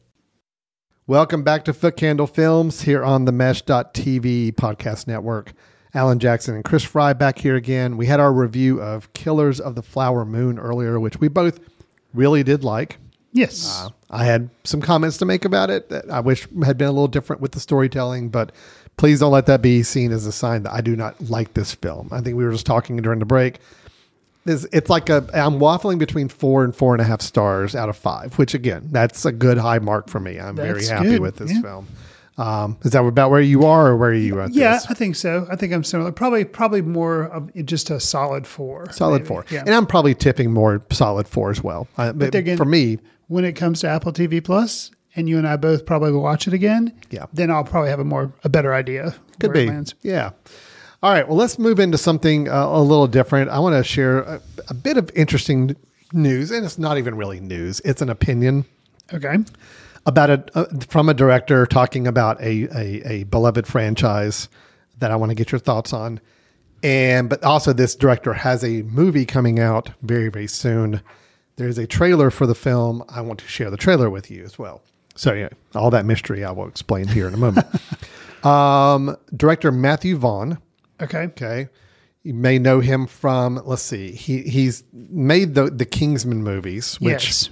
Welcome back to Footcandle Films here on the Mesh.tv podcast network. Alan Jackson and Chris Fry back here again. We had our review of Killers of the Flower Moon earlier, which we both really did like. Yes. I had some comments to make about it that I wish had been a little different with the storytelling, but please don't let that be seen as a sign that I do not like this film. I think we were just talking during the break. It's, it's like a I'm waffling between four and four and a half stars out of five, which again, that's a good high mark for me. I'm very happy good, with this yeah. film. Um, is that about where you are, or where are you at? yeah, this? I think so. I think I'm similar. Probably, probably more of just a solid four. solid maybe. four, Yeah. and I'm probably tipping more solid four as well. Uh, but again- for me, when it comes to Apple TV Plus, and you and I both probably will watch it again. Yeah. Then I'll probably have a more a better idea. Could it be. Yeah. All right. Well, let's move into something uh, a little different. I want to share a, a bit of interesting news, and it's not even really news. It's an opinion Okay. about a uh, from a director talking about a, a a beloved franchise that I want to get your thoughts on. And but also this director has a movie coming out very very soon. There's a trailer for the film. I want to share the trailer with you as well. So yeah, all that mystery I will explain here in a moment. um, director Matthew Vaughn. Okay. Okay. You may know him from let's see. He he's made the the Kingsman movies, which yes.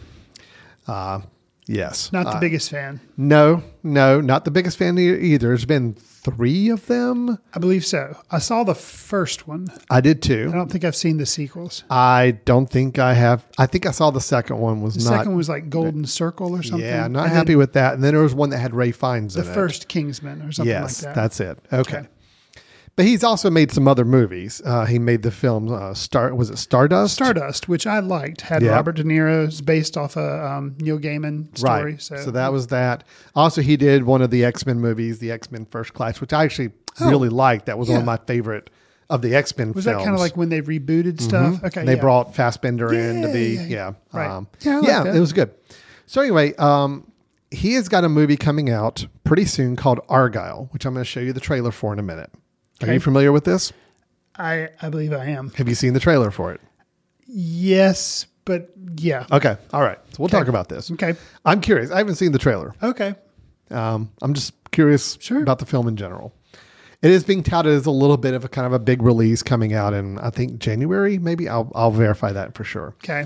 Yes. Not the uh, biggest fan. No, no, not the biggest fan e- either. There's been three of them. I believe so. I saw the first one. I did too. I don't think I've seen the sequels. I don't think I have. I think I saw the second one was The not. second was like Golden Circle or something. yeah, not And happy then with that. And then there was one that had Ralph Fiennes the in it. first Kingsman or something Yes, like that. that's it. Okay. Okay. But he's also made some other movies. Uh, he made the film uh, Star. Was it Stardust? Stardust, which I liked, had Yeah. Robert De Niro's based off a um, Neil Gaiman story. Right. So, So, that was that. Also, he did one of the X Men movies, the X Men First Class, which I actually really liked. That was one of Oh. my favorite of the X Men was films. that kind of like when they rebooted stuff? Okay, Mm-hmm. they yeah. brought Fassbender in to Yeah, be yeah, yeah, yeah. Right. Um, Yeah, yeah, it was good. So anyway, um, he has got a movie coming out pretty soon called Argylle, which I'm going to show you the trailer for in a minute. Are you familiar with this? I I believe I am. Have you seen the trailer for it? Yes, but yeah. Okay, all right. So we'll talk about this. Okay. I'm curious. I haven't seen the trailer. Okay. Um, I'm just curious Sure. about the film in general. It is being touted as a little bit of a kind of a big release coming out in I think January. Maybe I'll I'll verify that for sure. Okay.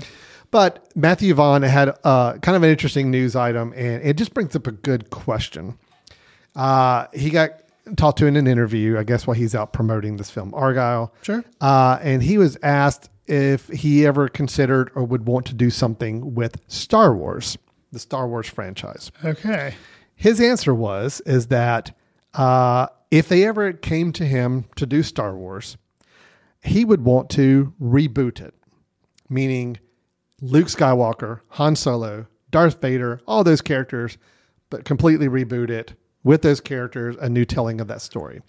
But Matthew Vaughn had uh, kind of an interesting news item, and it just brings up a good question. Uh, he got talked to in an interview, I guess, while he's out promoting this film, Argylle. Sure. Uh, and he was asked if he ever considered or would want to do something with Star Wars, the Star Wars franchise. Okay. His answer was is that uh, if they ever came to him to do Star Wars, he would want to reboot it, meaning Luke Skywalker, Han Solo, Darth Vader, all those characters, but completely reboot it with those characters, a new telling of that story.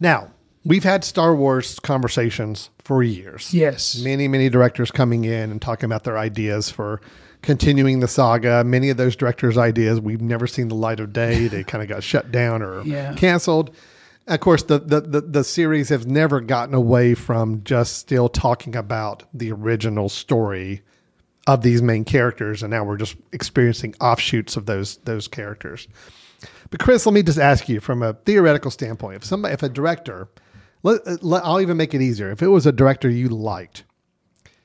Now, we've had Star Wars conversations for years Yes. many many directors coming in and talking about their ideas for continuing the saga many of those directors ideas we've never seen the light of day they kind of got shut down or Yeah. canceled Of course, the, the, the, the series has never gotten away from just still talking about the original story of these main characters, and now we're just experiencing offshoots of those those characters. But Chris, let me just ask you from a theoretical standpoint: if somebody, if a director, let, let, I'll even make it easier. If it was a director you liked,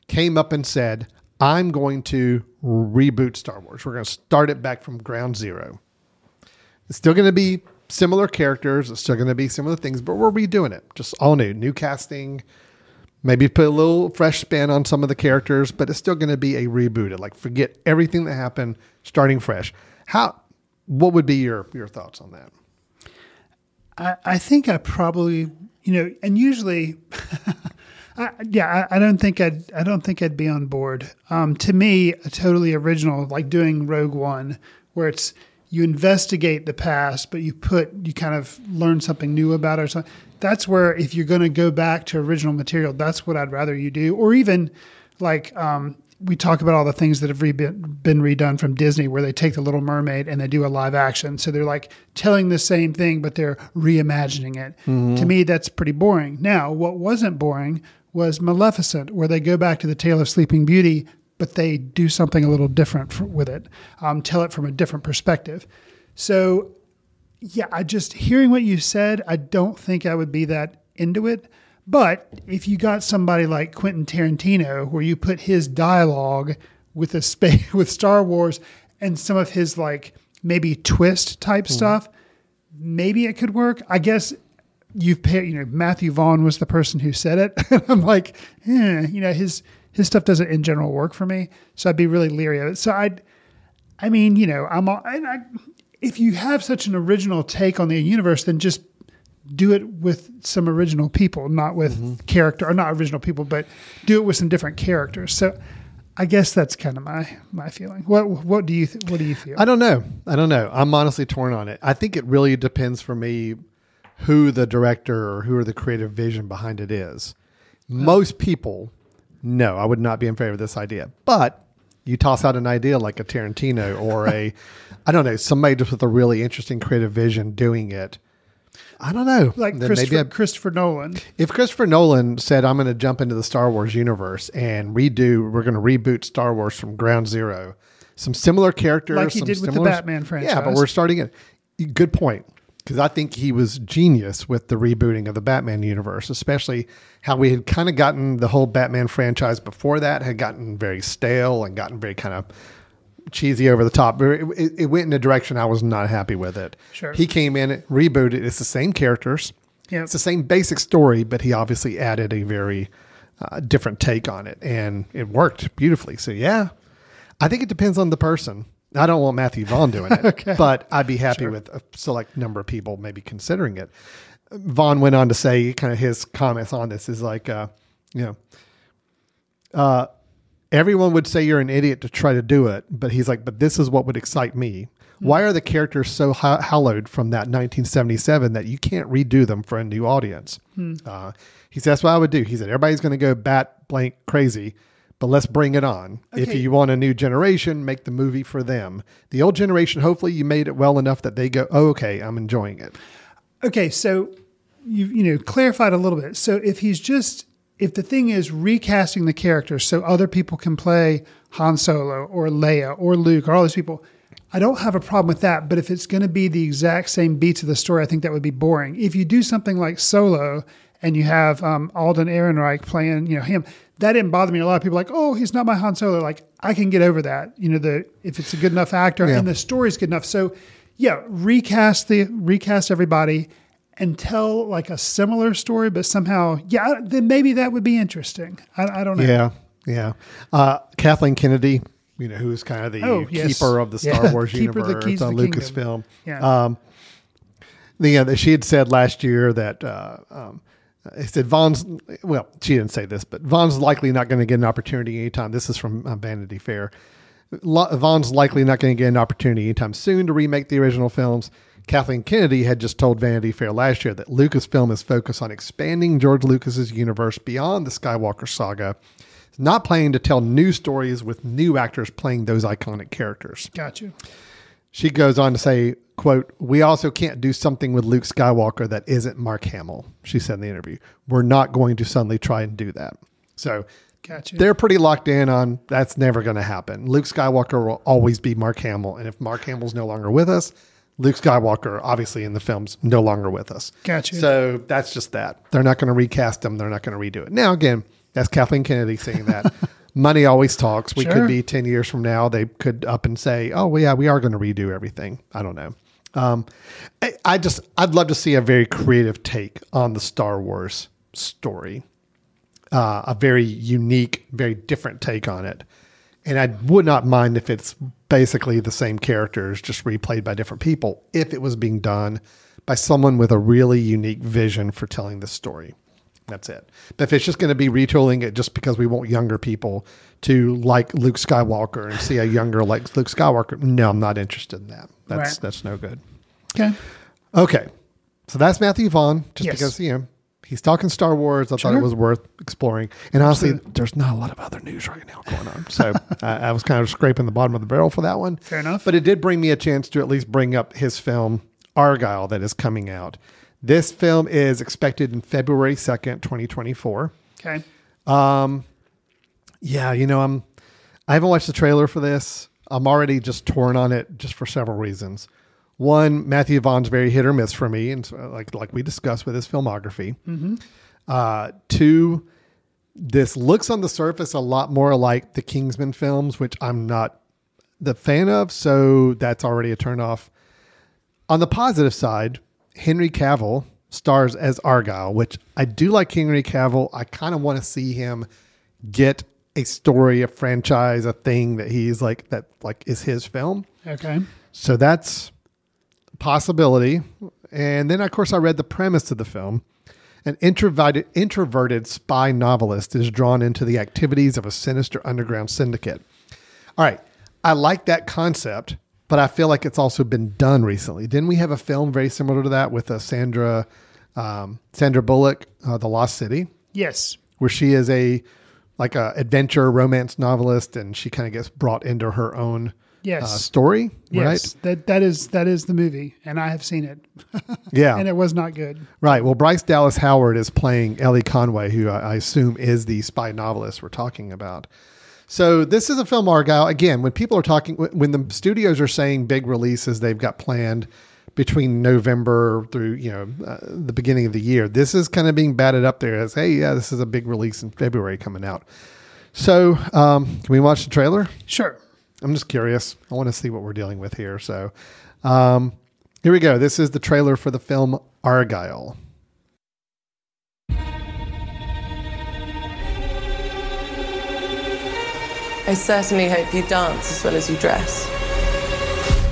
came up and said, "I'm going to reboot Star Wars. We're going to start it back from ground zero. It's still going to be similar characters. It's still going to be similar things, but we're redoing it, just all new, new casting." Maybe put a little fresh spin on some of the characters, but it's still going to be a rebooted. Like forget everything that happened, starting fresh. How? What would be your your thoughts on that? I, I think I probably, you know, and usually, I, yeah, I, I, don't think I'd, I don't think I'd be on board. Um, to me, a totally original, like doing Rogue One, where it's you investigate the past, but you put, you kind of learn something new about it or something. That's where, if you're going to go back to original material, that's what I'd rather you do. Or even like, um, we talk about all the things that have re- been redone from Disney, where they take the Little Mermaid and they do a live action. So they're like telling the same thing, but they're reimagining it. Mm-hmm. To me, that's pretty boring. Now, what wasn't boring was Maleficent, where they go back to the Tale of Sleeping Beauty, but they do something a little different for, with it, um, tell it from a different perspective. So, yeah, I just hearing what you said, I don't think I would be that into it. But if you got somebody like Quentin Tarantino, where you put his dialogue with a space with Star Wars and some of his like maybe twist type mm. stuff, maybe it could work. I guess you've paid. You know, Matthew Vaughn was the person who said it. I'm like, eh, you know, his his stuff doesn't in general work for me, so I'd be really leery of it. So I'd, I mean, you know, I'm all, and I, if you have such an original take on the universe, then just do it with some original people, not with mm-hmm. character or not original people, but do it with some different characters. So I guess that's kind of my my feeling. What what do you th- what do you feel? I don't know. I don't know. I'm honestly torn on it. I think it really depends for me who the director or who are the creative vision behind it is. Most people, no, I would not be in favor of this idea. But you toss out an idea like a Tarantino or a, I don't know, somebody just with a really interesting creative vision doing it I don't know. Like Christopher, Christopher Nolan. If Christopher Nolan said, I'm going to jump into the Star Wars universe and redo, we're going to reboot Star Wars from ground zero, some similar characters. Like he did similar, with the Batman franchise. Yeah, but we're starting it. Good point. Because I think he was genius with the rebooting of the Batman universe, especially how we had kind of gotten the whole Batman franchise before that had gotten very stale and gotten very kind of cheesy over the top. It, it, went in a direction I was not happy with it. Sure. He came in, rebooted. It's the same characters. Yep. It's the same basic story, but he obviously added a very uh, different take on it, and it worked beautifully. So yeah, I think it depends on the person. I don't want Matthew Vaughn doing it, okay. but I'd be happy sure. with a select number of people maybe considering it. Vaughn went on to say, kind of his comments on this is like, uh, you know, uh, everyone would say you're an idiot to try to do it, but he's like, but this is what would excite me. Why are the characters so hallowed from that 1977 that you can't redo them for a new audience? Hmm. Uh, he said, that's what I would do. He said, everybody's going to go bat blank crazy, but let's bring it on. Okay. If you want a new generation, make the movie for them. The old generation, hopefully you made it well enough that they go, oh, okay, I'm enjoying it. Okay, so you you know clarified a little bit. So if he's just if the thing is recasting the characters so other people can play Han Solo or Leia or Luke or all these people, I don't have a problem with that. But if it's going to be the exact same beats of the story, I think that would be boring. If you do something like Solo and you have um, Alden Ehrenreich playing, you know, him, that didn't bother me. A lot of people like, oh, he's not my Han Solo. Like, I can get over that. You know, the if it's a good enough actor yeah. and the story's good enough. So, yeah, recast the recast everybody and tell like a similar story, but somehow, yeah, then maybe that would be interesting. I, I don't know. Yeah, yeah. Uh, Kathleen Kennedy, you know, who's kind of the oh, yes. keeper of the Star yeah. Wars universe on Lucasfilm. Yeah. Um, the, uh, she had said last year that uh, um, it said Vaughn's. Well, she didn't say this, but Vaughn's likely not going to get an opportunity anytime. This is from uh, Vanity Fair. Vaughn's likely not going to get an opportunity anytime soon to remake the original films. Kathleen Kennedy had just told Vanity Fair last year that Lucasfilm is focused on expanding George Lucas's universe beyond the Skywalker saga, not planning to tell new stories with new actors playing those iconic characters. Gotcha. she goes on to say, quote, we also can't do something with Luke Skywalker that isn't Mark Hamill, she said in the interview. We're not going to suddenly try and do that. So Gotcha. they're pretty locked in on that's never going to happen. Luke Skywalker will always be Mark Hamill. And if Mark Hamill's no longer with us, Luke Skywalker, obviously in the films, no longer with us. Gotcha. So that's just that. They're not going to recast him. They're not going to redo it. Now, again, that's Kathleen Kennedy saying that. Money always talks. We Sure. could be 10 years from now. They could up and say, oh, well, yeah, we are going to redo everything. I don't know. Um, I, I just, I'd love to see a very creative take on the Star Wars story uh, a very unique, very different take on it. And I would not mind if it's basically the same characters, just replayed by different people, if it was being done by someone with a really unique vision for telling the story. That's it. But if it's just going to be retooling it just because we want younger people to like Luke Skywalker and see a younger like Luke Skywalker, no, I'm not interested in that. That's Right. that's no good. okay. Okay. So that's Matthew Vaughn, just Yes. because, you know, he's talking Star Wars. I thought it was worth exploring. And honestly, Absolutely. there's not a lot of other news right now going on. So I, I was kind of scraping the bottom of the barrel for that one. Fair enough. But it did bring me a chance to at least bring up his film, Argylle, that is coming out. This film is expected in February 2nd, 2024. Okay. Um, Yeah, you know, I'm I haven't watched the trailer for this. I'm already just torn on it just for several reasons. One, Matthew Vaughn's very hit or miss for me, and so, like like we discussed with his filmography. Uh, two, this looks on the surface a lot more like the Kingsman films, which I'm not the fan of, so that's already a turnoff. On the positive side, Henry Cavill stars as Argylle, which I do like Henry Cavill. I kind of want to see him get a story, a franchise, a thing that he's like that like is his film. Okay. So that's possibility. And then of course I read the premise of the film. An introverted introverted spy novelist is drawn into the activities of a sinister underground syndicate. All right. I like that concept, but I feel like it's also been done recently. Didn't we have a film very similar to that with uh, Sandra um, Sandra Bullock, uh, The Lost City? Yes. where she is a like a adventure romance novelist and she kind of gets brought into her own Yes. uh, story Yes. That that is that is the movie, and I have seen it, yeah and it was not good. right well bryce dallas howard is playing ellie conway who I, I assume is the spy novelist we're talking about so this is a film Argylle again when people are talking when the studios are saying big releases they've got planned between november through you know uh, the beginning of the year this is kind of being batted up there as hey yeah this is a big release in february coming out so um, can we watch the trailer Sure. I'm just curious. I want to see what we're dealing with here. So, um, here we go. This is the trailer for the film Argylle. I certainly hope you dance as well as you dress.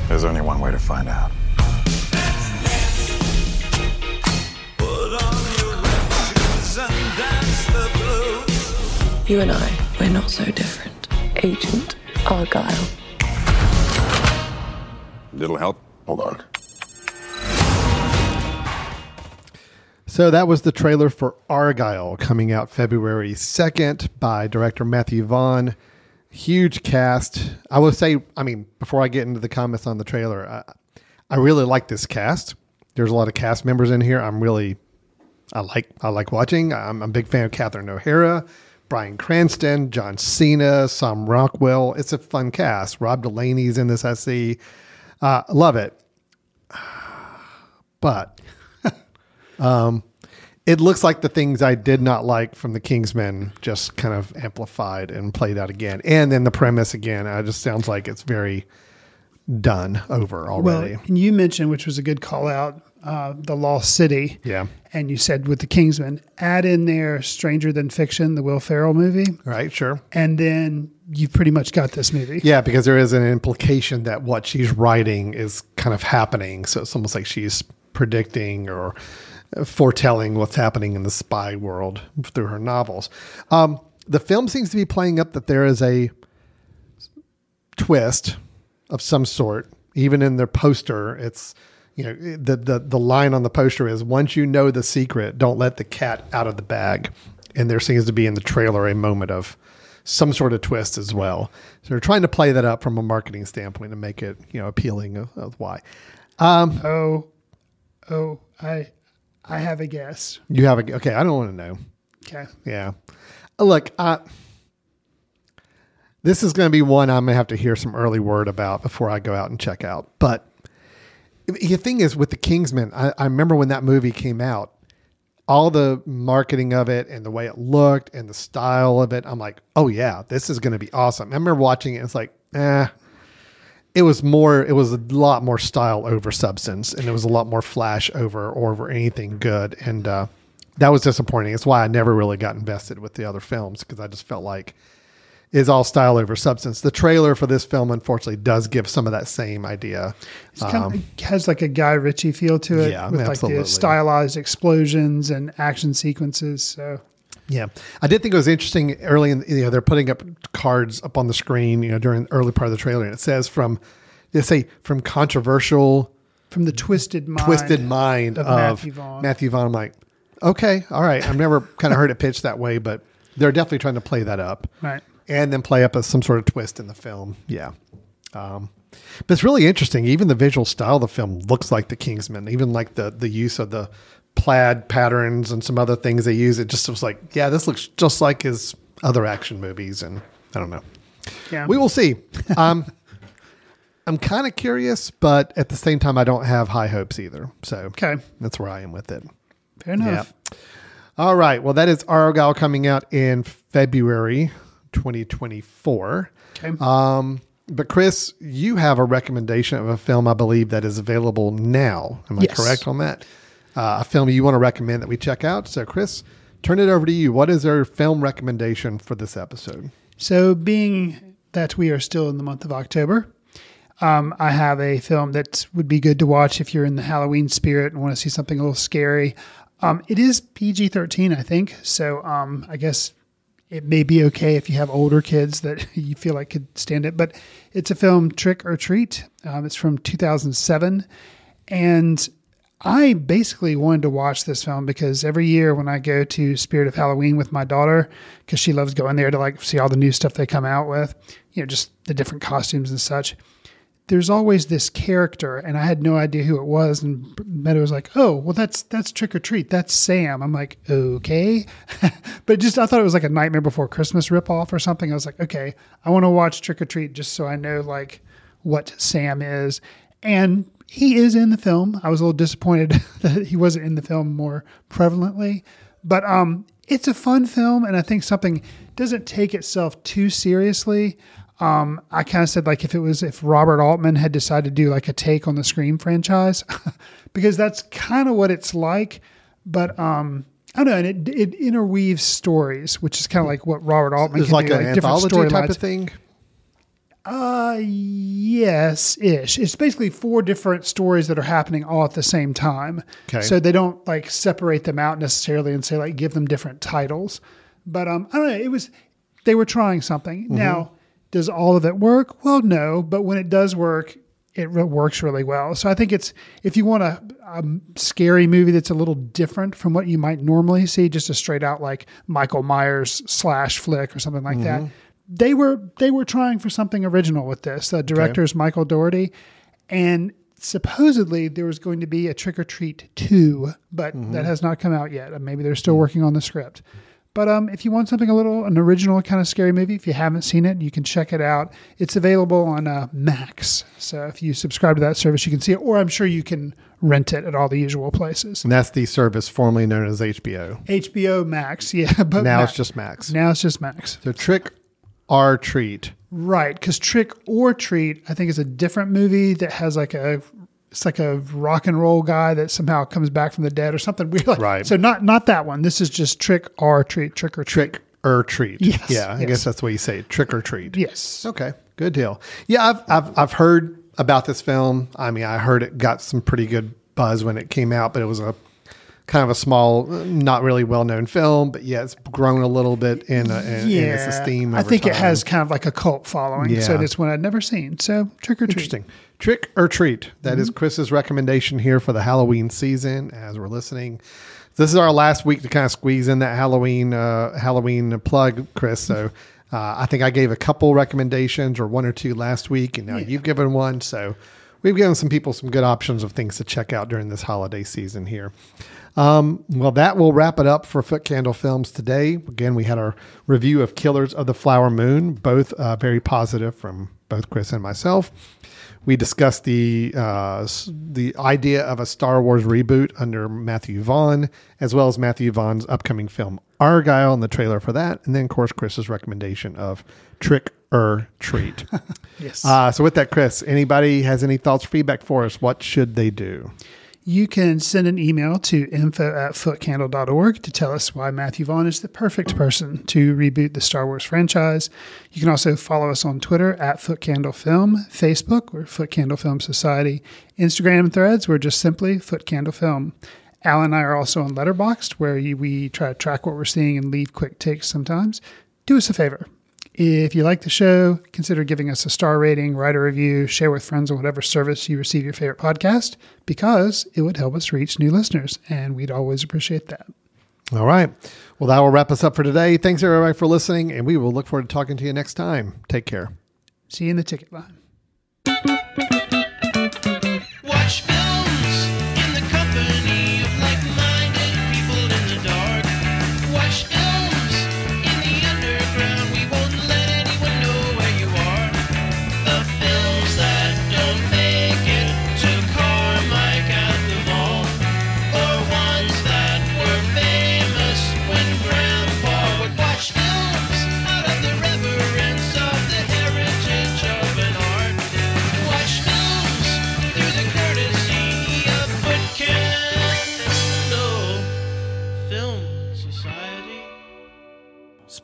There's only one way to find out. You and I, we're not so different. Agent Argylle. Little help? Hold on. So that was the trailer for Argylle coming out February 2nd by director Matthew Vaughn. Huge cast. I will say, I mean, before I get into the comments on the trailer, I, I really like this cast. There's a lot of cast members in here. I'm really, I like, I like watching. I'm, I'm a big fan of Catherine O'Hara, Bryan Cranston, John Cena, Sam Rockwell. It's a fun cast. Rob Delaney's in this. I see. Uh, love it. But it looks like the things I did not like from the Kingsmen just kind of amplified and played out again. And then the premise again, uh, just sounds like it's very done over already. Well, and you mentioned, which was a good call out, uh, the Lost City. yeah. And you said with the Kingsman, add in there Stranger Than Fiction, the Will Ferrell movie, Right. Sure. and then you've pretty much got this movie. Yeah, because there is an implication that what she's writing is kind of happening. So it's almost like she's predicting or foretelling what's happening in the spy world through her novels. Um, the film seems to be playing up that there is a twist of some sort. Even in their poster, it's you know the the the line on the poster is once you know the secret, don't let the cat out of the bag. And there seems to be in the trailer a moment of some sort of twist as well. So they're trying to play that up from a marketing standpoint and make it you know appealing of, of why. Oh, oh, I, I have a guess. You have a okay. I don't want to know. Okay. Yeah. Uh, Look, uh, this is going to be one I'm going to have to hear some early word about before I go out and check out. But the thing is, with the Kingsman, I, I remember when that movie came out, all the marketing of it and the way it looked and the style of it, I'm like, oh yeah, this is going to be awesome. I remember watching it. It's like, eh. It was more. It was a lot more style over substance, and it was a lot more flash over or over anything good. And uh, that was disappointing. It's why I never really got invested with the other films because I just felt like it's all style over substance. The trailer for this film, unfortunately, does give some of that same idea. It's kind of, um, it has like a Guy Ritchie feel to it Yeah, with absolutely. like the stylized explosions and action sequences. So Yeah, I did think it was interesting. Early in, you know, they're putting up cards up on the screen, you know, during the early part of the trailer, and it says from, they say from controversial, from the twisted mind, twisted mind of of, Matthew Vaughn. Matthew Vaughn. I'm like, okay, all right. I've never kind of heard it pitched that way, but they're definitely trying to play that up, Right. And then play up as some sort of twist in the film. Yeah. Um, but it's really interesting. Even the visual style of the film looks like the Kingsman. Even like the the use of the plaid patterns and some other things they use. It just was like, yeah, this looks just like his other action movies. And I don't know. Yeah. We will see. Um, I'm kind of curious, but at the same time, I don't have high hopes either. So Okay. that's where I am with it. Fair enough. All right. Well, that is Argylle coming out in February 2024. Okay. Um, but Chris, you have a recommendation of a film I believe that is available now. Am I Yes. correct on that? Uh, a film you want to recommend that we check out. So, Chris, turn it over to you. What is our film recommendation for this episode? So, being that we are still in the month of October, um, I have a film that would be good to watch if you're in the Halloween spirit and want to see something a little scary. Um, it is PG 13, I think. So, um, I guess it may be okay if you have older kids that you feel like could stand it. But it's a film, Trick 'r Treat. Um, it's from 2007. And I basically wanted to watch this film because every year when I go to Spirit of Halloween with my daughter, because she loves going there to like see all the new stuff they come out with, you know, just the different costumes and such. There's always this character, and I had no idea who it was. And Meadow was like, "Oh, well, that's that's Trick 'r Treat. That's Sam." I'm like, "Okay," but just I thought it was like a Nightmare Before Christmas ripoff or something. I was like, "Okay, I want to watch Trick 'r Treat just so I know like what Sam is." And he is in the film. I was a little disappointed that he wasn't in the film more prevalently, but um, it's a fun film, and I think something doesn't take itself too seriously. Um, I kind of said like if it was if Robert Altman had decided to do like a take on the Scream franchise, because that's kind of what it's like. But um, I don't know, and it, it interweaves stories, which is kind of like what Robert Altman is like do, an different anthology type storylines. of thing. Uh, yes, ish. It's basically four different stories that are happening all at the same time. Okay. So they don't like separate them out necessarily and say like give them different titles. But um, I don't know. It was they were trying something. Now, does all of it work? Well, no. But when it does work, it re- works really well. So I think it's if you want a, a scary movie that's a little different from what you might normally see, just a straight out like Michael Myers slash flick or something like that. Mm-hmm. They were they were trying for something original with this. The director is Michael Dougherty, and supposedly there was going to be a Trick 'r Treat two, but mm-hmm. that has not come out yet. Maybe they're still mm. working on the script. But um, if you want something a little an original kind of scary movie, if you haven't seen it, you can check it out. It's available on uh, Max. So if you subscribe to that service, you can see it, or I'm sure you can rent it at all the usual places. And that's the service formerly known as HBO. HBO Max, yeah. But Now Ma- it's just Max. now it's just Max. So Trick 'r Treat. Right, because Trick or Treat, I think is a different movie that has like a it's like a rock and roll guy that somehow comes back from the dead or something weird. Like, Right. So not not that one. This is just Trick or Treat, Trick or Treat. Trick or Treat. Yes, Yeah, I yes. guess that's what you say. Trick or Treat. Yes. Okay, good deal. Yeah, I've, I've I've heard about this film. I mean, I heard it got some pretty good buzz when it came out, but it was a kind of a small, not really well known film. But yeah, it's grown a little bit in, a, in, in its esteem. I think it has kind of like a cult following. So Yeah. it's one I'd never seen. So Trick or Treat. Interesting. Trick or treat. That is Mm-hmm. Chris's recommendation here for the Halloween season as we're listening. This is our last week to kind of squeeze in that Halloween uh, Halloween plug, Chris. So Uh, I think I gave a couple recommendations or one or two last week, and now you've given one. So we've given some people some good options of things to check out during this holiday season here. Um, well, that will wrap it up for Footcandle Films today. Again, we had our review of Killers of the Flower Moon, both uh, very positive from both Chris and myself. We discussed the uh, the idea of a Star Wars reboot under Matthew Vaughn, as well as Matthew Vaughn's upcoming film Argylle and the trailer for that, and then of course Chris's recommendation of Trick 'r Treat. Yes. Uh, so with that, Chris, anybody has any thoughts, or feedback for us? What should they do? You can send an email to info at footcandle.org to tell us why Matthew Vaughn is the perfect person to reboot the Star Wars franchise. You can also follow us on Twitter at footcandlefilm, Facebook, we're Footcandle Film Society, Instagram and threads, we're just simply Footcandle Film. Al and I are also on Letterboxd, where we try to track what we're seeing and leave quick takes sometimes. Do us a favor. If you like the show, consider giving us a star rating, write a review, share with friends on whatever service you receive your favorite podcast, because it would help us reach new listeners, and we'd always appreciate that. All right. Well, that will wrap us up for today. Thanks everybody for listening, and we will look forward to talking to you next time. Take care. See you in the ticket line.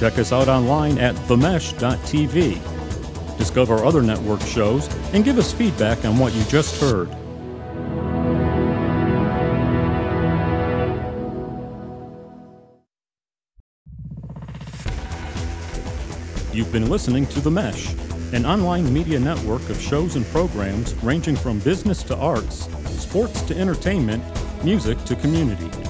Check us out online at themesh.tv. Discover other network shows and give us feedback on what you just heard. You've been listening to The Mesh, an online media network of shows and programs ranging from business to arts, sports to entertainment, music to community.